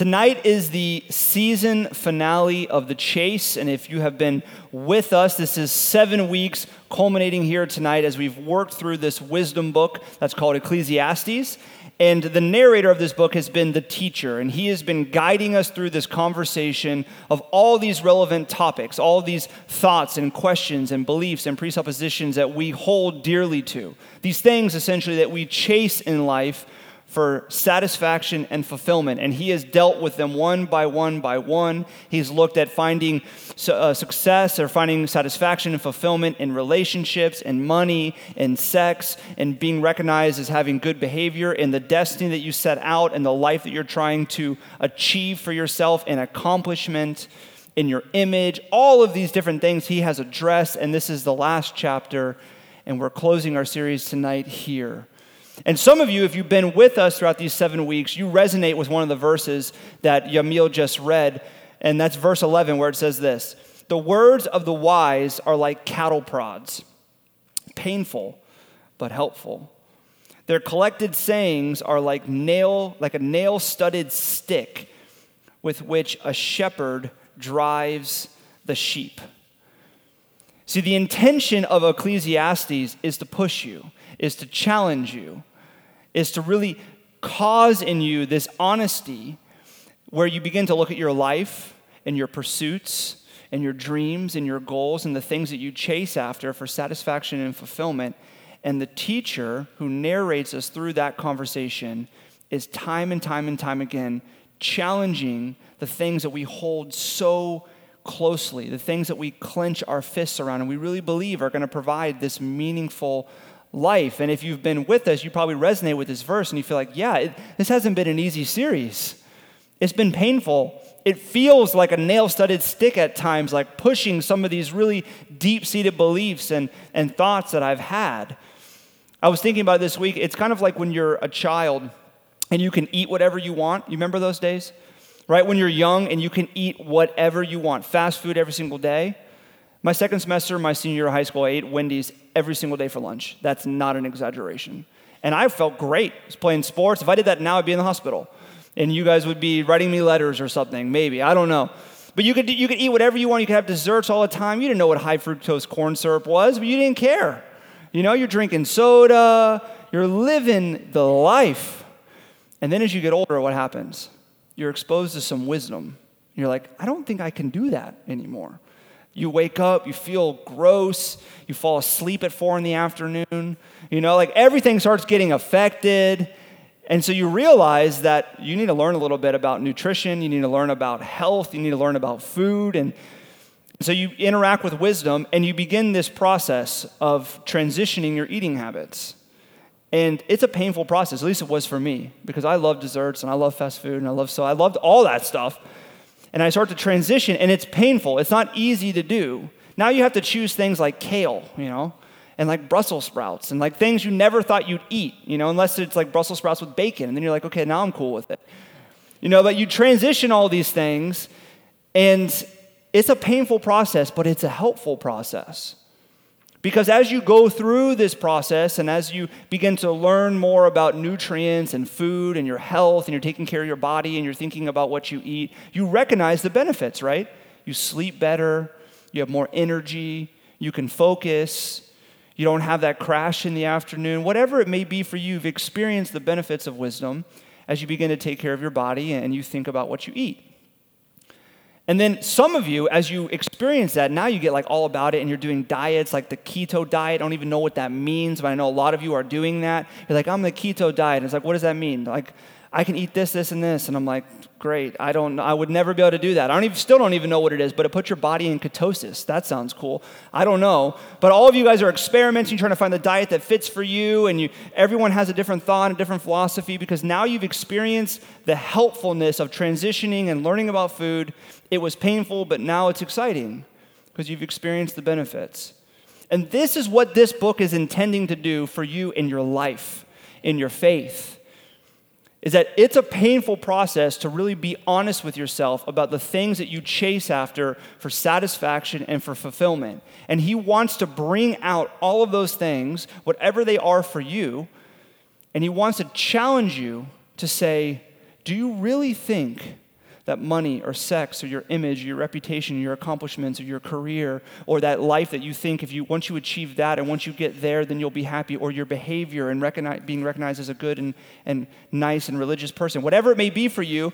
Tonight is the season finale of The Chase, and if you have been with us, this is seven weeks culminating here tonight as we've worked through this wisdom book that's called Ecclesiastes. And the narrator of this book has been the teacher, and he has been guiding us through this conversation of all these relevant topics, all these thoughts and questions and beliefs and presuppositions that we hold dearly to. These things essentially that we chase in life for satisfaction and fulfillment. And he has dealt with them one by one by one. He's looked at finding uh, success or finding satisfaction and fulfillment in relationships and money and sex and being recognized as having good behavior in the destiny that you set out and the life that you're trying to achieve for yourself and accomplishment in your image. All of these different things he has addressed. And this is the last chapter. And we're closing our series tonight here. And some of you, if you've been with us throughout these seven weeks, you resonate with one of the verses that Yamil just read, and that's verse 11, where it says this The words of the wise are like cattle prods, painful but helpful. Their collected sayings are like nail, like a nail-studded stick with which a shepherd drives the sheep. See, the intention of Ecclesiastes is to push you, is to challenge you, is to really cause in you this honesty where you begin to look at your life and your pursuits and your dreams and your goals and the things that you chase after for satisfaction and fulfillment. And the teacher who narrates us through that conversation is time and time and time again challenging the things that we hold so closely, the things that we clench our fists around and we really believe are going to provide this meaningful life. And if you've been with us, you probably resonate with this verse and you feel like, yeah, it, this hasn't been an easy series. It's been painful. It feels like a nail studded stick at times, like pushing some of these really deep seated beliefs and, and thoughts that I've had. I was thinking about this week, it's kind of like when you're a child and you can eat whatever you want. You remember those days? Right? When you're young and you can eat whatever you want, fast food every single day. My second semester, my senior year of high school, I ate Wendy's every single day for lunch. That's not an exaggeration. And I felt great. I was playing sports. If I did that now, I'd be in the hospital. And you guys would be writing me letters or something, maybe. I don't know. But you could, you could eat whatever you want. You could have desserts all the time. You didn't know what high fructose corn syrup was, but you didn't care. You know, you're drinking soda, you're living the life. And then as you get older, what happens? You're exposed to some wisdom. You're like, I don't think I can do that anymore. You wake up, you feel gross, you fall asleep at four in the afternoon. You know, like everything starts getting affected. And so you realize that you need to learn a little bit about nutrition, you need to learn about health, you need to learn about food. And so you interact with wisdom and you begin this process of transitioning your eating habits. And it's a painful process, at least it was for me, because I love desserts and I love fast food and I love so I loved all that stuff and I start to transition, and it's painful. It's not easy to do. Now you have to choose things like kale, you know, and like Brussels sprouts, and like things you never thought you'd eat, you know, unless it's like Brussels sprouts with bacon. And then you're like, okay, now I'm cool with it. You know, but you transition all these things, and it's a painful process, but it's a helpful process. Because as you go through this process and as you begin to learn more about nutrients and food and your health and you're taking care of your body and you're thinking about what you eat, you recognize the benefits, right? You sleep better, you have more energy, you can focus, you don't have that crash in the afternoon. Whatever it may be for you, you've experienced the benefits of wisdom as you begin to take care of your body and you think about what you eat. And then some of you, as you experience that, now you get like all about it and you're doing diets like the keto diet. I don't even know what that means, but I know a lot of you are doing that. You're like, I'm the keto diet. And it's like, what does that mean? Like, I can eat this, this, and this. And I'm like, great. I don't I would never be able to do that. I don't even still don't even know what it is, but it puts your body in ketosis. That sounds cool. I don't know. But all of you guys are experimenting, trying to find the diet that fits for you, and you everyone has a different thought, a different philosophy, because now you've experienced the helpfulness of transitioning and learning about food. It was painful, but now it's exciting because you've experienced the benefits. And this is what this book is intending to do for you in your life, in your faith is that it's a painful process to really be honest with yourself about the things that you chase after for satisfaction and for fulfillment. And He wants to bring out all of those things, whatever they are for you, and He wants to challenge you to say, Do you really think that money or sex or your image, or your reputation, or your accomplishments, or your career, or that life that you think if you once you achieve that and once you get there, then you'll be happy, or your behavior and recognize, being recognized as a good and, and nice and religious person, whatever it may be for you,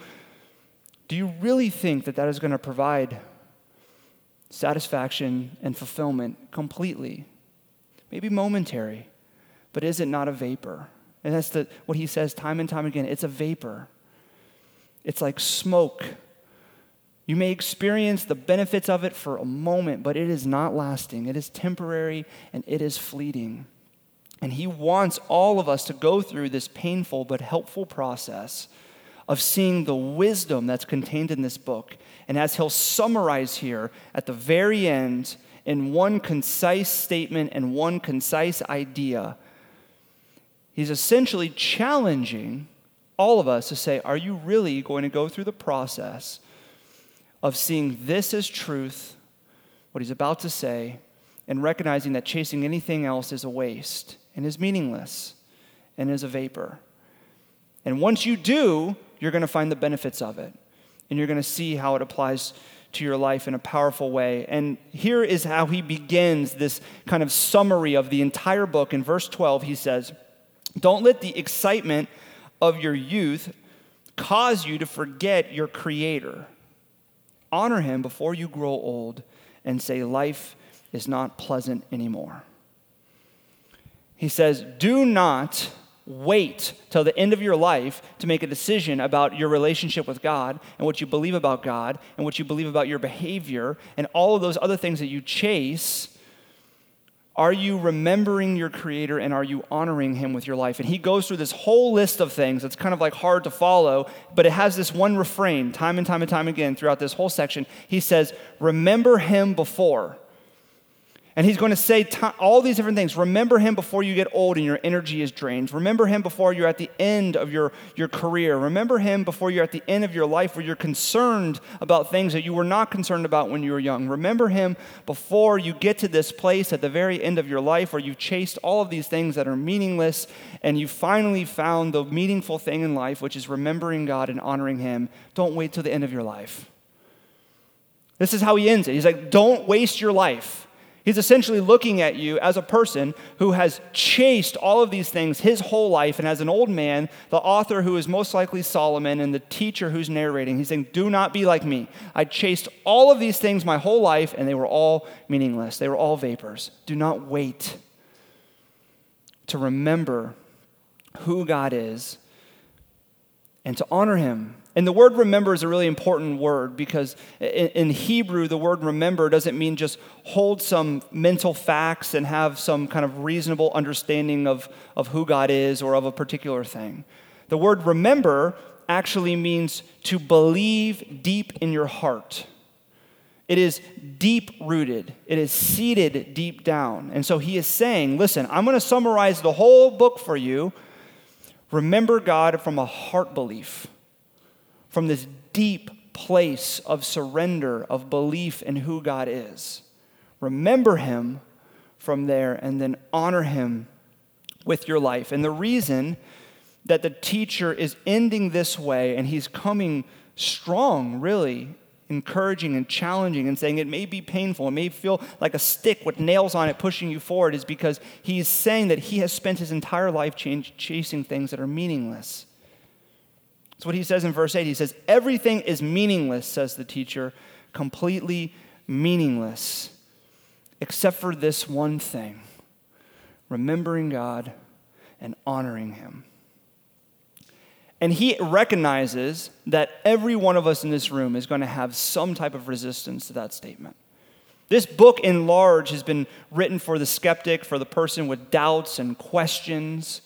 do you really think that that is going to provide satisfaction and fulfillment completely? Maybe momentary, but is it not a vapor? And that's the, what he says time and time again it's a vapor. It's like smoke. You may experience the benefits of it for a moment, but it is not lasting. It is temporary and it is fleeting. And he wants all of us to go through this painful but helpful process of seeing the wisdom that's contained in this book. And as he'll summarize here at the very end in one concise statement and one concise idea, he's essentially challenging all of us to say, Are you really going to go through the process of seeing this as truth, what he's about to say, and recognizing that chasing anything else is a waste and is meaningless and is a vapor? And once you do, you're going to find the benefits of it. And you're going to see how it applies to your life in a powerful way. And here is how he begins this kind of summary of the entire book. In verse 12, he says, don't let the excitement of your youth cause you to forget your Creator. Honor Him before you grow old and say, Life is not pleasant anymore. He says, Do not wait till the end of your life to make a decision about your relationship with God and what you believe about God and what you believe about your behavior and all of those other things that you chase are you remembering your Creator and are you honoring Him with your life? And he goes through this whole list of things. It's kind of like hard to follow, but it has this one refrain time and time and time again throughout this whole section. He says, Remember Him before. And he's going to say t- all these different things. Remember him before you get old and your energy is drained. Remember him before you're at the end of your, your career. Remember him before you're at the end of your life where you're concerned about things that you were not concerned about when you were young. Remember him before you get to this place at the very end of your life where you've chased all of these things that are meaningless and you finally found the meaningful thing in life, which is remembering God and honoring him. Don't wait till the end of your life. This is how he ends it. He's like, don't waste your life. He's essentially looking at you as a person who has chased all of these things his whole life. And as an old man, the author who is most likely Solomon and the teacher who's narrating, he's saying, Do not be like me. I chased all of these things my whole life, and they were all meaningless. They were all vapors. Do not wait to remember who God is and to honor him and the word remember is a really important word because in, Hebrew, the word remember doesn't mean just hold some mental facts and have some kind of reasonable understanding of, of who God is or of a particular thing. The word remember actually means to believe deep in your heart. It is deep rooted, it is seated deep down. And so he is saying, listen, I'm going to summarize the whole book for you. Remember God from a heart belief from this deep place of surrender, of belief in who God is. Remember Him from there and then honor Him with your life. And the reason that the teacher is ending this way and he's coming strong, really, encouraging and challenging and saying it may be painful, it may feel like a stick with nails on it pushing you forward, is because he's saying that he has spent his entire life chasing things that are meaningless. That's what he says in verse 8. He says, Everything is meaningless, says the teacher, completely meaningless, except for this one thing remembering God and honoring Him. And he recognizes that every one of us in this room is going to have some type of resistance to that statement. This book, in large, has been written for the skeptic, for the person with doubts and questions.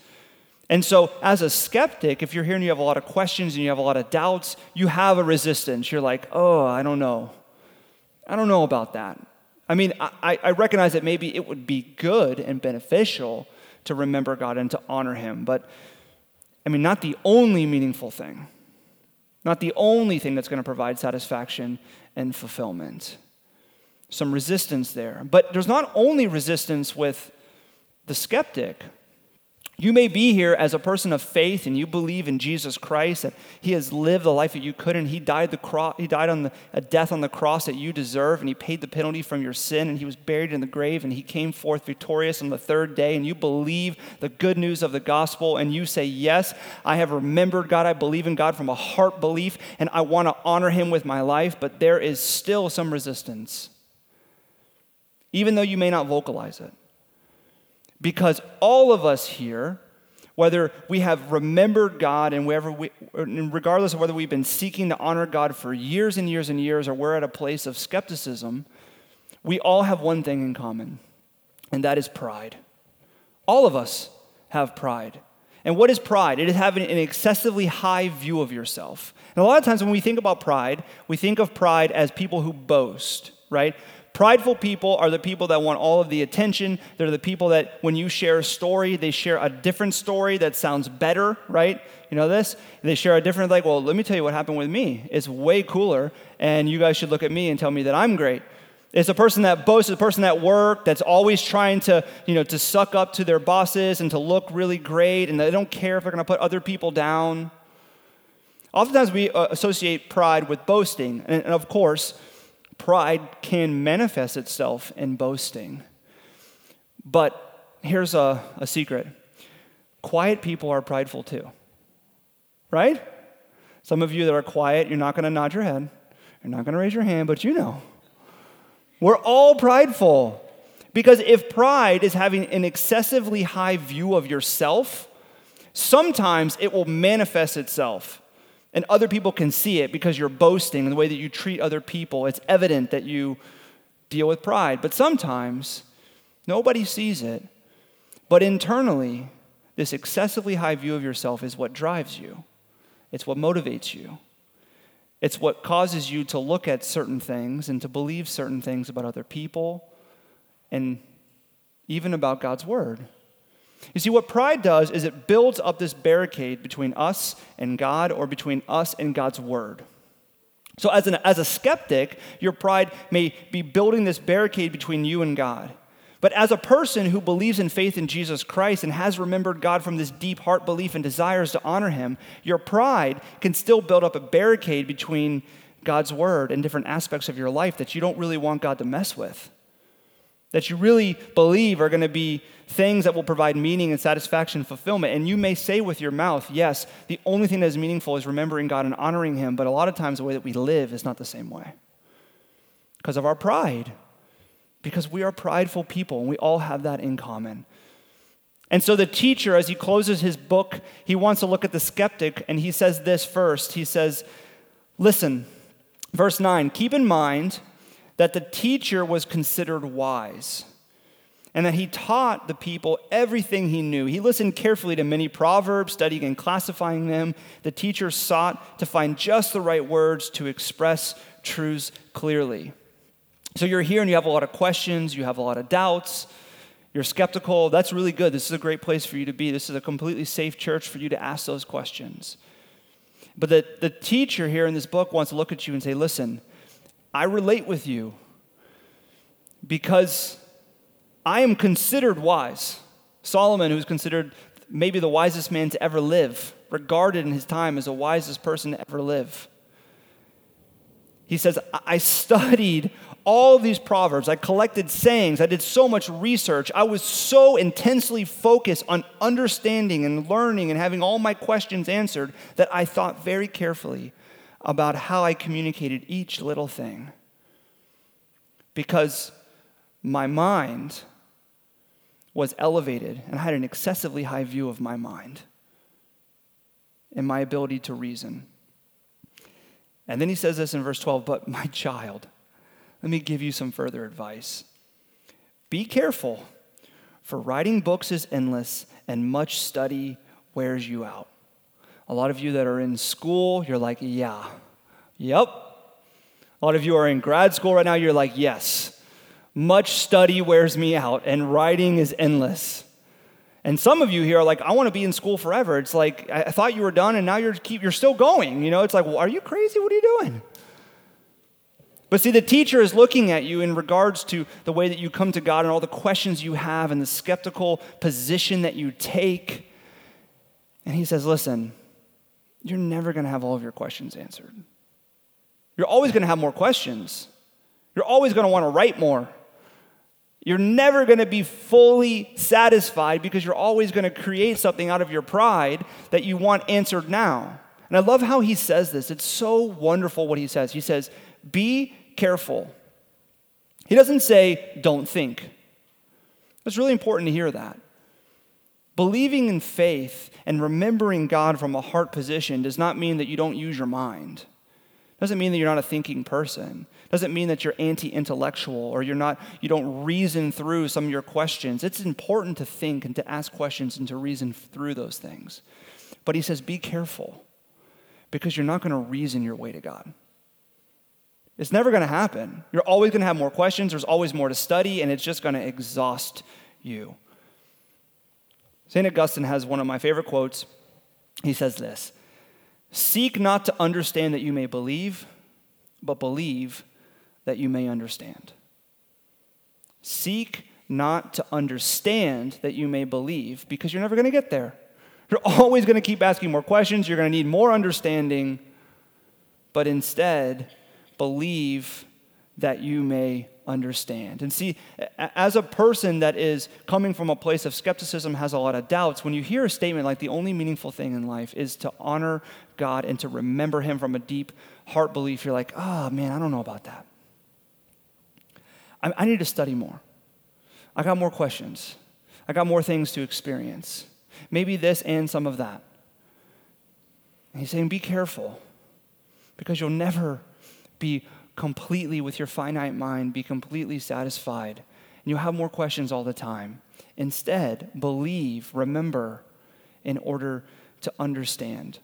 And so, as a skeptic, if you're here and you have a lot of questions and you have a lot of doubts, you have a resistance. You're like, oh, I don't know. I don't know about that. I mean, I, I recognize that maybe it would be good and beneficial to remember God and to honor Him, but I mean, not the only meaningful thing, not the only thing that's going to provide satisfaction and fulfillment. Some resistance there. But there's not only resistance with the skeptic, You may be here as a person of faith and you believe in Jesus Christ that he has lived the life that you couldn't. He died the cross, he died on the, a death on the cross that you deserve and he paid the penalty from your sin and he was buried in the grave and he came forth victorious on the third day and you believe the good news of the gospel and you say, "Yes, I have remembered God. I believe in God from a heart belief and I want to honor him with my life." But there is still some resistance. Even though you may not vocalize it. Because all of us here, whether we have remembered God and we, regardless of whether we've been seeking to honor God for years and years and years, or we're at a place of skepticism, we all have one thing in common, and that is pride. All of us have pride. And what is pride? It is having an excessively high view of yourself. And a lot of times when we think about pride, we think of pride as people who boast, right? Prideful people are the people that want all of the attention. They're the people that, when you share a story, they share a different story that sounds better, right? You know this? They share a different, like, well, let me tell you what happened with me. It's way cooler, and you guys should look at me and tell me that I'm great. It's a person that boasts, a person at work that's always trying to, you know, to suck up to their bosses and to look really great, and they don't care if they're going to put other people down. Oftentimes we uh, associate pride with boasting, and, and of course, pride can manifest itself in boasting. But here's a, a secret quiet people are prideful too, right? Some of you that are quiet, you're not going to nod your head, you're not going to raise your hand, but you know. We're all prideful. Because if pride is having an excessively high view of yourself, sometimes it will manifest itself and other people can see it because you're boasting in the way that you treat other people. It's evident that you deal with pride. But sometimes nobody sees it. But internally, this excessively high view of yourself is what drives you, it's what motivates you. It's what causes you to look at certain things and to believe certain things about other people and even about God's word. You see, what pride does is it builds up this barricade between us and God or between us and God's word. So, as, an, as a skeptic, your pride may be building this barricade between you and God. But as a person who believes in faith in Jesus Christ and has remembered God from this deep heart belief and desires to honor Him, your pride can still build up a barricade between God's word and different aspects of your life that you don't really want God to mess with that you really believe are going to be things that will provide meaning and satisfaction and fulfillment. And you may say with your mouth, yes, the only thing that is meaningful is remembering God and honoring Him, but a lot of times the way that we live is not the same way because of our pride, because we are prideful people, and we all have that in common. And so the teacher, as he closes his book, he wants to look at the skeptic, and he says this first. He says, Listen, verse 9, keep in mind that the teacher was considered wise and that he taught the people everything he knew. He listened carefully to many proverbs, studying and classifying them. The teacher sought to find just the right words to express truths clearly. So you're here and you have a lot of questions, you have a lot of doubts, you're skeptical. That's really good. This is a great place for you to be. This is a completely safe church for you to ask those questions. But the, the teacher here in this book wants to look at you and say, listen, I relate with you because I am considered wise. Solomon, who's considered maybe the wisest man to ever live, regarded in his time as the wisest person to ever live. He says, I studied all these proverbs. I collected sayings. I did so much research. I was so intensely focused on understanding and learning and having all my questions answered that I thought very carefully about how I communicated each little thing. Because my mind was elevated and I had an excessively high view of my mind and my ability to reason. And then he says this in verse 12, but my child, let me give you some further advice. Be careful, for writing books is endless and much study wears you out. A lot of you that are in school, you're like, yeah, yep. A lot of you are in grad school right now, you're like, yes. Much study wears me out, and writing is endless. And some of you here are like, I want to be in school forever. It's like, I thought you were done, and now you're, keep, you're still going. You know, it's like, well, are you crazy? What are you doing? But see, the teacher is looking at you in regards to the way that you come to God and all the questions you have and the skeptical position that you take. And he says, Listen, you're never going to have all of your questions answered. You're always going to have more questions. You're always going to want to write more. You're never going to be fully satisfied because you're always going to create something out of your pride that you want answered now. And I love how he says this. It's so wonderful what he says. He says, Be careful. He doesn't say, Don't think. It's really important to hear that. Believing in faith and remembering God from a heart position does not mean that you don't use your mind. Doesn't mean that you're not a thinking person. Doesn't mean that you're anti-intellectual or you're not you don't reason through some of your questions. It's important to think and to ask questions and to reason through those things. But he says be careful because you're not going to reason your way to God. It's never going to happen. You're always going to have more questions, there's always more to study and it's just going to exhaust you. St. Augustine has one of my favorite quotes. He says this Seek not to understand that you may believe, but believe that you may understand. Seek not to understand that you may believe, because you're never going to get there. You're always going to keep asking more questions. You're going to need more understanding, but instead, believe that you may understand. And see, as a person that is coming from a place of skepticism, has a lot of doubts, when you hear a statement like the only meaningful thing in life is to honor God and to remember Him from a deep heart belief, you're like, oh man, I don't know about that. I, I need to study more. I got more questions. I got more things to experience. Maybe this and some of that. And he's saying, be careful because you'll never be completely with your finite mind, be completely satisfied. And you'll have more questions all the time. Instead, believe, remember, in order to understand.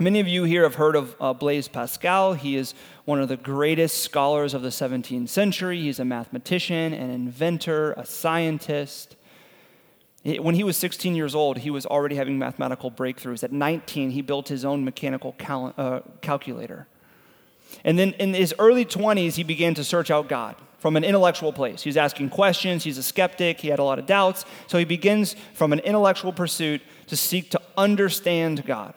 Many of you here have heard of uh, Blaise Pascal. He is one of the greatest scholars of the 17th century. He's a mathematician, an inventor, a scientist. When he was 16 years old, he was already having mathematical breakthroughs. At 19, he built his own mechanical cal- uh, calculator. And then in his early 20s, he began to search out God from an intellectual place. He's asking questions, he's a skeptic, he had a lot of doubts. So he begins from an intellectual pursuit to seek to understand God.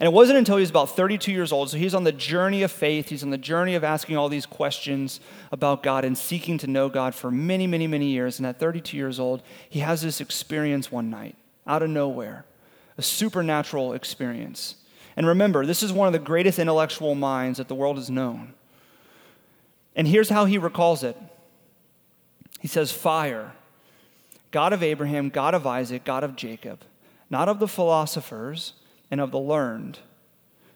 And it wasn't until he was about 32 years old, so he's on the journey of faith, he's on the journey of asking all these questions about God and seeking to know God for many, many, many years. And at 32 years old, he has this experience one night, out of nowhere, a supernatural experience. And remember, this is one of the greatest intellectual minds that the world has known. And here's how he recalls it He says, Fire, God of Abraham, God of Isaac, God of Jacob, not of the philosophers and of the learned.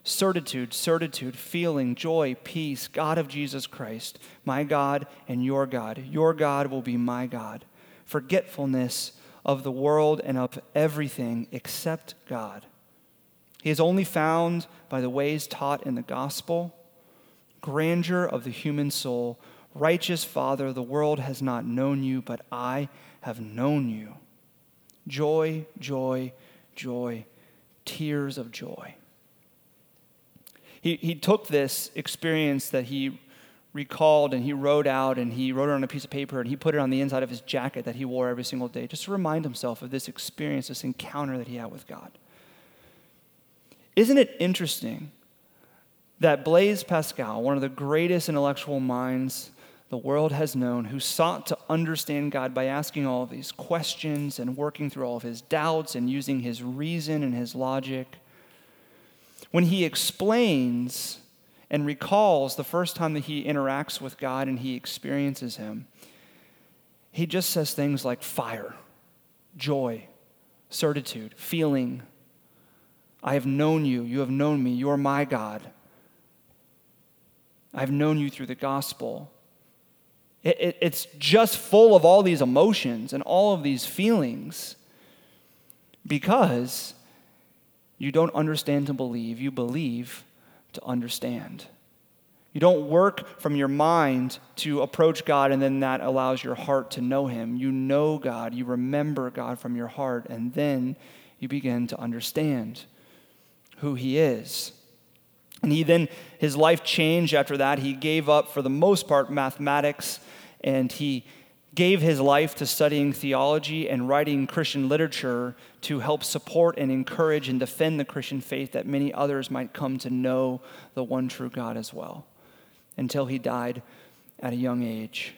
Certitude, certitude, feeling, joy, peace, God of Jesus Christ, my God and your God. Your God will be my God. Forgetfulness of the world and of everything except God. He is only found by the ways taught in the gospel, grandeur of the human soul. Righteous Father, the world has not known you, but I have known you. Joy, joy, joy, tears of joy. He, he took this experience that he recalled and he wrote out and he wrote it on a piece of paper and he put it on the inside of his jacket that he wore every single day just to remind himself of this experience, this encounter that he had with God. Isn't it interesting that Blaise Pascal, one of the greatest intellectual minds the world has known, who sought to understand God by asking all of these questions and working through all of his doubts and using his reason and his logic, when he explains and recalls the first time that he interacts with God and he experiences him, he just says things like fire, joy, certitude, feeling, I have known you. You have known me. You are my God. I've known you through the gospel. It, it, it's just full of all these emotions and all of these feelings because you don't understand to believe, you believe to understand. You don't work from your mind to approach God and then that allows your heart to know Him. You know God, you remember God from your heart, and then you begin to understand who he is. And he then, his life changed after that. He gave up, for the most part, mathematics, and he gave his life to studying theology and writing Christian literature to help support and encourage and defend the Christian faith that many others might come to know the one true God as well, until he died at a young age.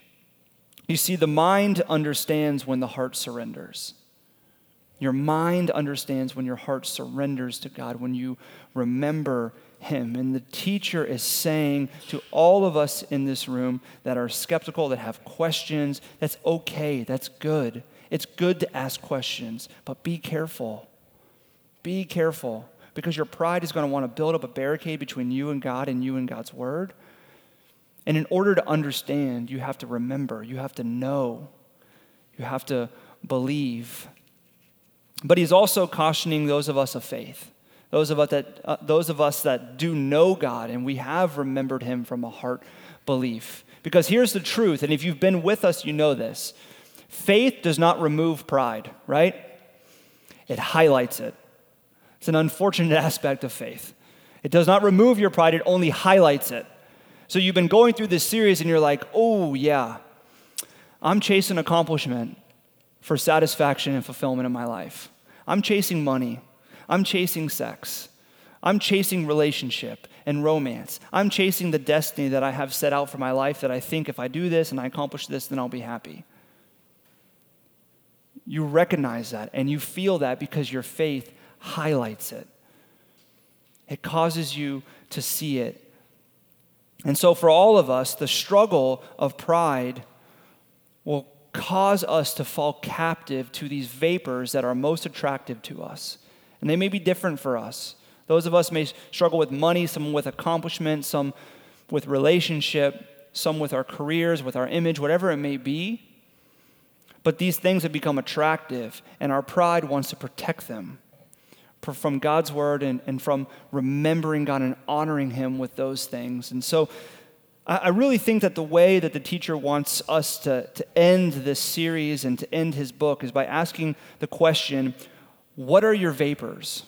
You see, the mind understands when the heart surrenders. Your mind understands when your heart surrenders to God, when you remember Him. And the teacher is saying to all of us in this room that are skeptical, that have questions, that's okay, that's good. It's good to ask questions, but be careful. Be careful because your pride is going to want to build up a barricade between you and God and you and God's Word. And in order to understand, you have to remember, you have to know, you have to believe. But he's also cautioning those of us of faith, those of us that, uh, those of us that do know God and we have remembered him from a heart belief. Because here's the truth, and if you've been with us, you know this faith does not remove pride, right? It highlights it. It's an unfortunate aspect of faith. It does not remove your pride, it only highlights it. So you've been going through this series and you're like, oh, yeah, I'm chasing accomplishment for satisfaction and fulfillment in my life. I'm chasing money. I'm chasing sex. I'm chasing relationship and romance. I'm chasing the destiny that I have set out for my life that I think if I do this and I accomplish this, then I'll be happy. You recognize that and you feel that because your faith highlights it. It causes you to see it and so, for all of us, the struggle of pride will cause us to fall captive to these vapors that are most attractive to us. And they may be different for us. Those of us may struggle with money, some with accomplishment, some with relationship, some with our careers, with our image, whatever it may be. But these things have become attractive, and our pride wants to protect them from God's word and, and from remembering God and honoring Him with those things. And so I, really think that the way that the teacher wants us to, to end this series and to end his book is by asking the question what are your vapors?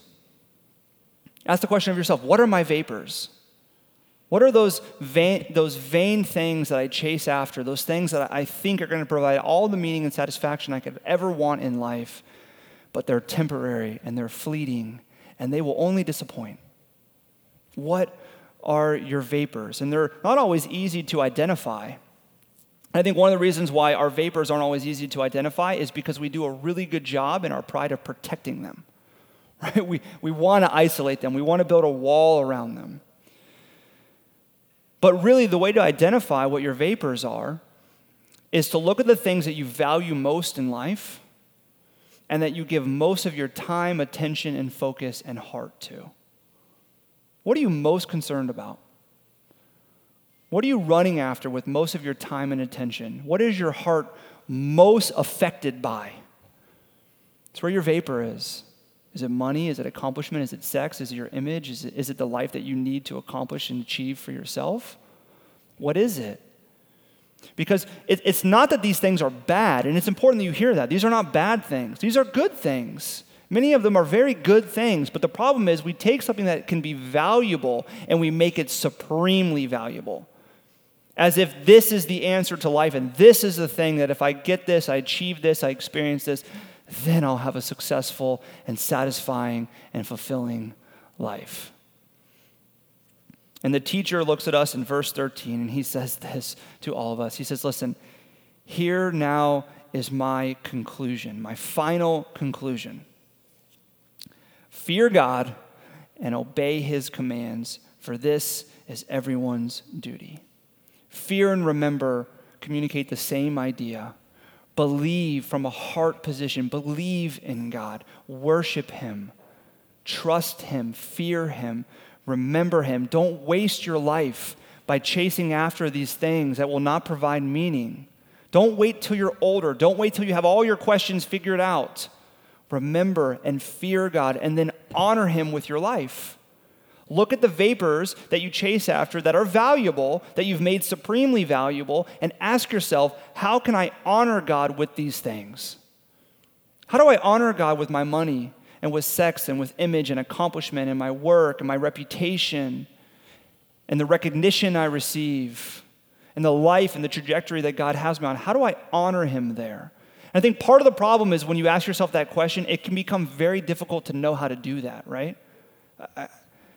Ask the question of yourself what are my vapors? What are those vain, those vain things that I chase after, those things that I think are going to provide all the meaning and satisfaction I could ever want in life? but they're temporary and they're fleeting and they will only disappoint. What are your vapors? And they're not always easy to identify. I think one of the reasons why our vapors aren't always easy to identify is because we do a really good job in our pride of protecting them. Right? We, we want to isolate them, we want to build a wall around them. But really, the way to identify what your vapors are is to look at the things that you value most in life and that you give most of your time, attention, and focus and heart to? What are you most concerned about? What are you running after with most of your time and attention? What is your heart most affected by? It's where your vapor is. Is it money? Is it accomplishment? Is it sex? Is it your image? Is it, is it the life that you need to accomplish and achieve for yourself? What is it? Because it, it's not that these things are bad, and it's important that you hear that. These are not bad things, these are good things. Many of them are very good things, but the problem is we take something that can be valuable and we make it supremely valuable. As if this is the answer to life, and this is the thing that if I get this, I achieve this, I experience this, then I'll have a successful and satisfying and fulfilling life. And the teacher looks at us in verse 13 and he says this to all of us. He says, Listen, here now is my conclusion, my final conclusion. Fear God and obey his commands, for this is everyone's duty. Fear and remember communicate the same idea. Believe from a heart position, believe in God, worship him, trust him, fear him, Remember Him. Don't waste your life by chasing after these things that will not provide meaning. Don't wait till you're older. Don't wait till you have all your questions figured out. Remember and fear God and then honor Him with your life. Look at the vapors that you chase after that are valuable, that you've made supremely valuable, and ask yourself, how can I honor God with these things? How do I honor God with my money and with sex and with image and accomplishment and my work and my reputation and the recognition I receive and the life and the trajectory that God has me on, how do I honor Him there? I think part of the problem is when you ask yourself that question, it can become very difficult to know how to do that, right?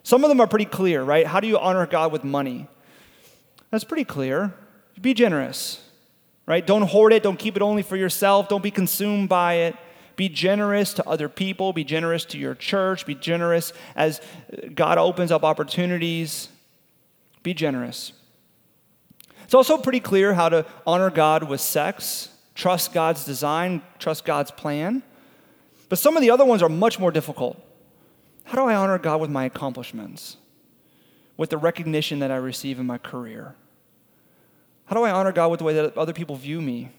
Some of them are pretty clear, right? How do you honor God with money? That's pretty clear. Be generous, right? Don't hoard it. Don't keep it only for yourself. Don't be consumed by it. Be generous to other people. Be generous to your church. Be generous as God opens up opportunities. Be generous. It's also pretty clear how to honor God with sex, trust God's design, trust God's plan. But some of the other ones are much more difficult. How do I honor God with my accomplishments? With the recognition that I receive in my career? How do I honor God with the way that other people view me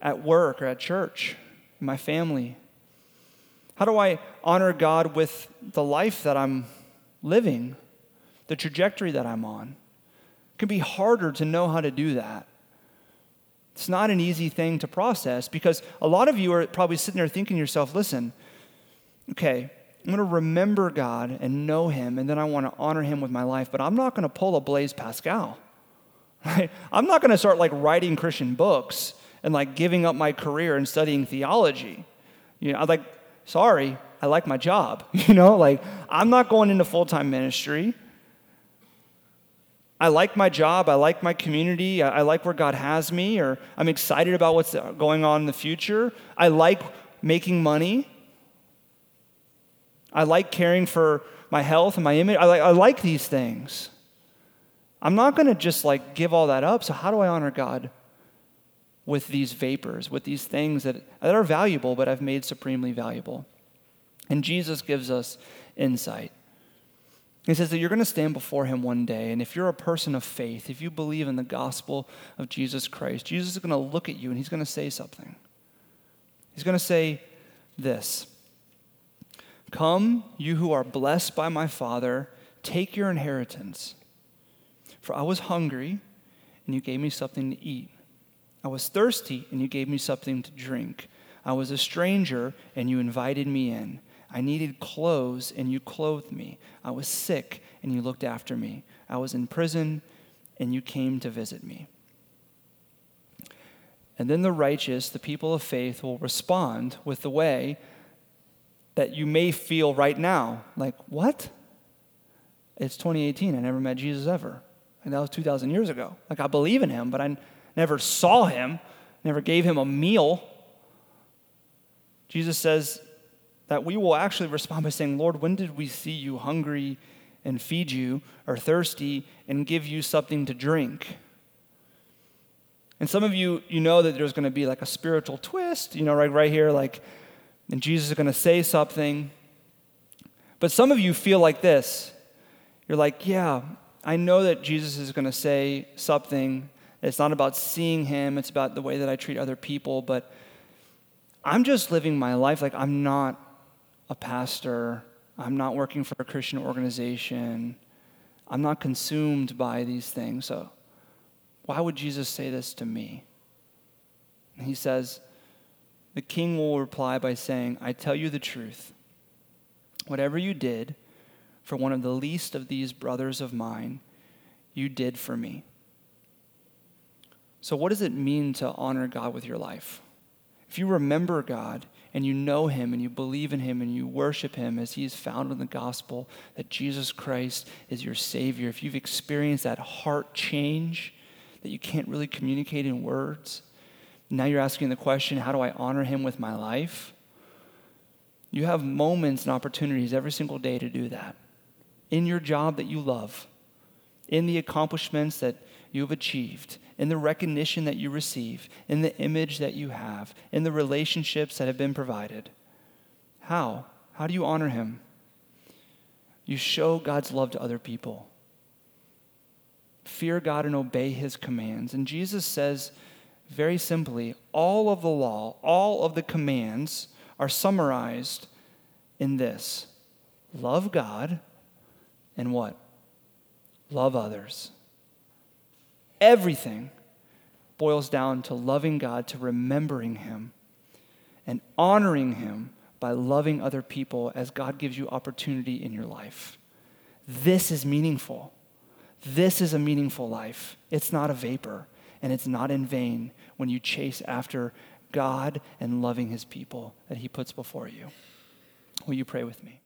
at work or at church, in my family? How do I honor God with the life that I'm living, the trajectory that I'm on? It can be harder to know how to do that. It's not an easy thing to process because a lot of you are probably sitting there thinking to yourself, listen, okay, I'm going to remember God and know Him, and then I want to honor Him with my life, but I'm not going to pull a Blaise Pascal. I'm not going to start like writing Christian books and like giving up my career and studying theology. You know, I'm like, sorry, I like my job. You know, like I'm not going into full time ministry. I like my job, I like my community, I, like where God has me, or I'm excited about what's going on in the future. I like making money. I like caring for my health and my image. I like, I like these things. I'm not going to just like give all that up. So, how do I honor God with these vapors, with these things that, that are valuable, but I've made supremely valuable? And Jesus gives us insight. He says that you're going to stand before him one day, and if you're a person of faith, if you believe in the gospel of Jesus Christ, Jesus is going to look at you and he's going to say something. He's going to say this Come, you who are blessed by my Father, take your inheritance. For I was hungry, and you gave me something to eat. I was thirsty, and you gave me something to drink. I was a stranger, and you invited me in. I needed clothes, and you clothed me. I was sick, and you looked after me. I was in prison, and you came to visit me. And then the righteous, the people of faith, will respond with the way that you may feel right now like, what? It's 2018. I never met Jesus ever. And that was 2,000 years ago. Like, I believe in him, but I never saw him, never gave him a meal. Jesus says, that we will actually respond by saying, Lord, when did we see you hungry and feed you, or thirsty and give you something to drink? And some of you, you know that there's going to be like a spiritual twist, you know, right, right here, like, and Jesus is going to say something. But some of you feel like this. You're like, yeah, I know that Jesus is going to say something. It's not about seeing him, it's about the way that I treat other people, but I'm just living my life like I'm not a pastor. I'm not working for a Christian organization. I'm not consumed by these things. So, why would Jesus say this to me? And he says, The king will reply by saying, I tell you the truth. Whatever you did for one of the least of these brothers of mine, you did for me. So, what does it mean to honor God with your life? If you remember God, and you know him and you believe in him and you worship him as he is found in the gospel, that Jesus Christ is your Savior, if you've experienced that heart change that you can't really communicate in words, now you're asking the question how do I honor him with my life? You have moments and opportunities every single day to do that. In your job that you love, in the accomplishments that you have achieved, in the recognition that you receive, in the image that you have, in the relationships that have been provided. How? How do you honor Him? You show God's love to other people. Fear God and obey His commands. And Jesus says very simply all of the law, all of the commands are summarized in this love God and what? Love others. Everything boils down to loving God, to remembering Him, and honoring Him by loving other people as God gives you opportunity in your life. This is meaningful. This is a meaningful life. It's not a vapor, and it's not in vain when you chase after God and loving his people that he puts before you. Will you pray with me?